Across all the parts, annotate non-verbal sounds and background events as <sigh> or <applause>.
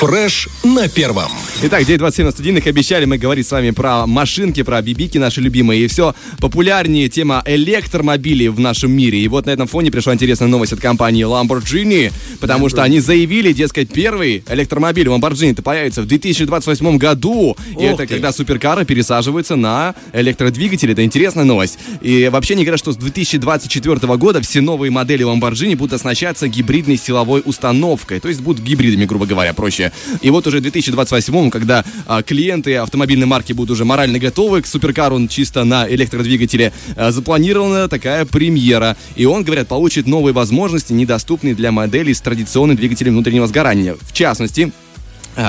Фреш на первом. Итак, 9.27 на студийных обещали мы говорить с вами про машинки, про бибики наши любимые. И все популярнее тема электромобилей в нашем мире. И вот на этом фоне пришла интересная новость от компании Lamborghini, потому что они заявили, дескать, первый электромобиль Lamborghini появится в 2028 году. И это ты. когда суперкары пересаживаются на электродвигатели. Это интересная новость. И вообще они говорят, что с 2024 года все новые модели Lamborghini будут оснащаться гибридной силовой установкой. То есть будут гибридами, грубо говоря, проще. И вот уже в 2028, когда а, клиенты автомобильной марки будут уже морально готовы к суперкару он чисто на электродвигателе, а, запланирована такая премьера. И он, говорят, получит новые возможности, недоступные для моделей с традиционным двигателем внутреннего сгорания. В частности,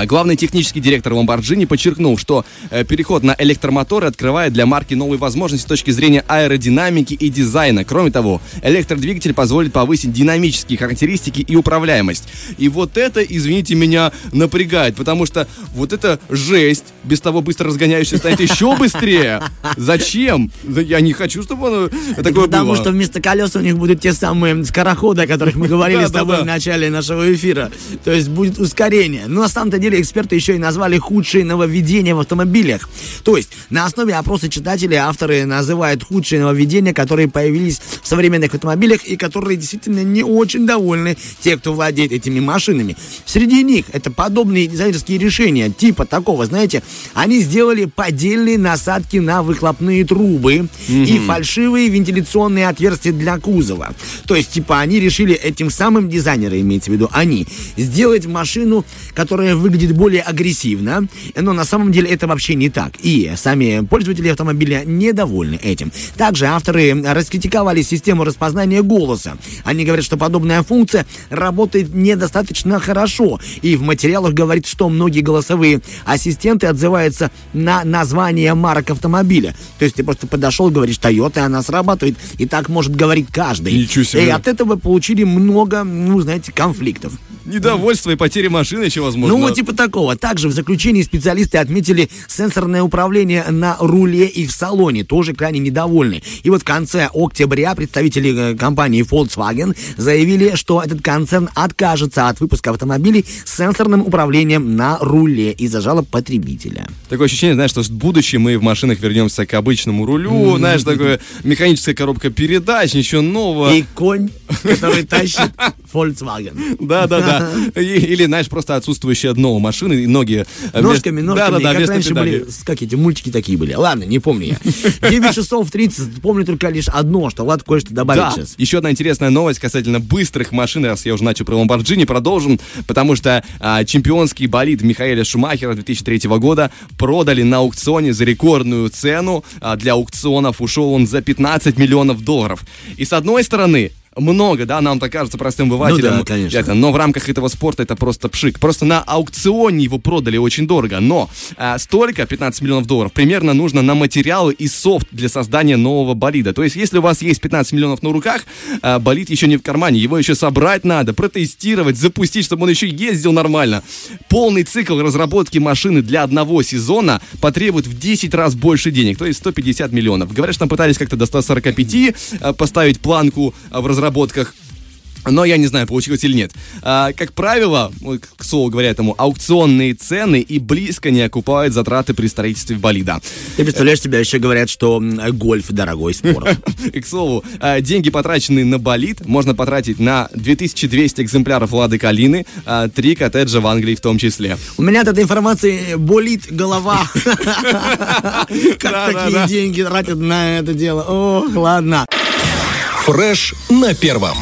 Главный технический директор Lamborghini подчеркнул, что э, переход на электромоторы открывает для марки новые возможности с точки зрения аэродинамики и дизайна. Кроме того, электродвигатель позволит повысить динамические характеристики и управляемость. И вот это, извините меня, напрягает, потому что вот эта жесть, без того быстро разгоняющаяся, станет еще <laughs> быстрее. Зачем? Я не хочу, чтобы оно такое Потому что вместо колес у них будут те самые скороходы, о которых мы <laughs> говорили с тобой в начале нашего эфира. То есть будет ускорение. Но на самом-то деле эксперты еще и назвали худшие нововведения в автомобилях. То есть на основе опроса читателей авторы называют худшие нововведения, которые появились в современных автомобилях и которые действительно не очень довольны те, кто владеет этими машинами. Среди них это подобные дизайнерские решения, типа такого, знаете, они сделали поддельные насадки на выхлопные трубы и фальшивые вентиляционные отверстия для кузова. То есть, типа, они решили этим самым дизайнеры, имеется в виду они, сделать машину, которая выглядит более агрессивно, но на самом деле это вообще не так. И сами пользователи автомобиля недовольны этим. Также авторы раскритиковали систему распознания голоса. Они говорят, что подобная функция работает недостаточно хорошо. И в материалах говорит, что многие голосовые ассистенты отзываются на название марок автомобиля. То есть ты просто подошел, говоришь Toyota, и она срабатывает. И так может говорить каждый. Ничего себе. И от этого получили много, ну, знаете, конфликтов. Недовольство и потеря машины еще возможно. Ну, типа такого. Также в заключении специалисты отметили сенсорное управление на руле и в салоне. Тоже крайне недовольны. И вот в конце октября представители э, компании Volkswagen заявили, что этот концерн откажется от выпуска автомобилей с сенсорным управлением на руле из-за жалоб потребителя. Такое ощущение, знаешь, что в будущем мы в машинах вернемся к обычному рулю, знаешь, такое механическая коробка передач, ничего нового. И конь, который тащит Volkswagen. Да, да, да. Или, знаешь, просто отсутствующие дно у машины, и ноги... э, Ножками, ножками, Да, да, да, как раньше были, как эти мультики такие были. Ладно, не помню я. 9 часов 30, помню только лишь одно, что Влад кое-что добавит Да, сейчас. еще одна интересная новость касательно быстрых машин, раз я уже начал про Ламборджини, продолжим, потому что а, чемпионский болид Михаэля Шумахера 2003 года продали на аукционе за рекордную цену. А, для аукционов ушел он за 15 миллионов долларов. И с одной стороны, много, да, нам так кажется простым обывателям. Ну да, конечно. Это, но в рамках этого спорта это просто пшик. Просто на аукционе его продали очень дорого. Но а, столько, 15 миллионов долларов, примерно нужно на материалы и софт для создания нового болида. То есть, если у вас есть 15 миллионов на руках, а, болид еще не в кармане, его еще собрать надо, протестировать, запустить, чтобы он еще ездил нормально. Полный цикл разработки машины для одного сезона потребует в 10 раз больше денег, то есть 150 миллионов. Говорят, что там пытались как-то до 145 а, поставить планку в разработках. Но я не знаю, получилось или нет. А, как правило, к слову говоря этому, аукционные цены и близко не окупают затраты при строительстве болида. Ты представляешь, тебя еще говорят, что гольф дорогой спорт. И, <laughs> к слову, а, деньги, потраченные на болид, можно потратить на 2200 экземпляров Лады Калины, а, три коттеджа в Англии в том числе. У меня от этой информации болит голова. <laughs> Как такие деньги тратят на это дело? Ох, ладно. Фреш на первом.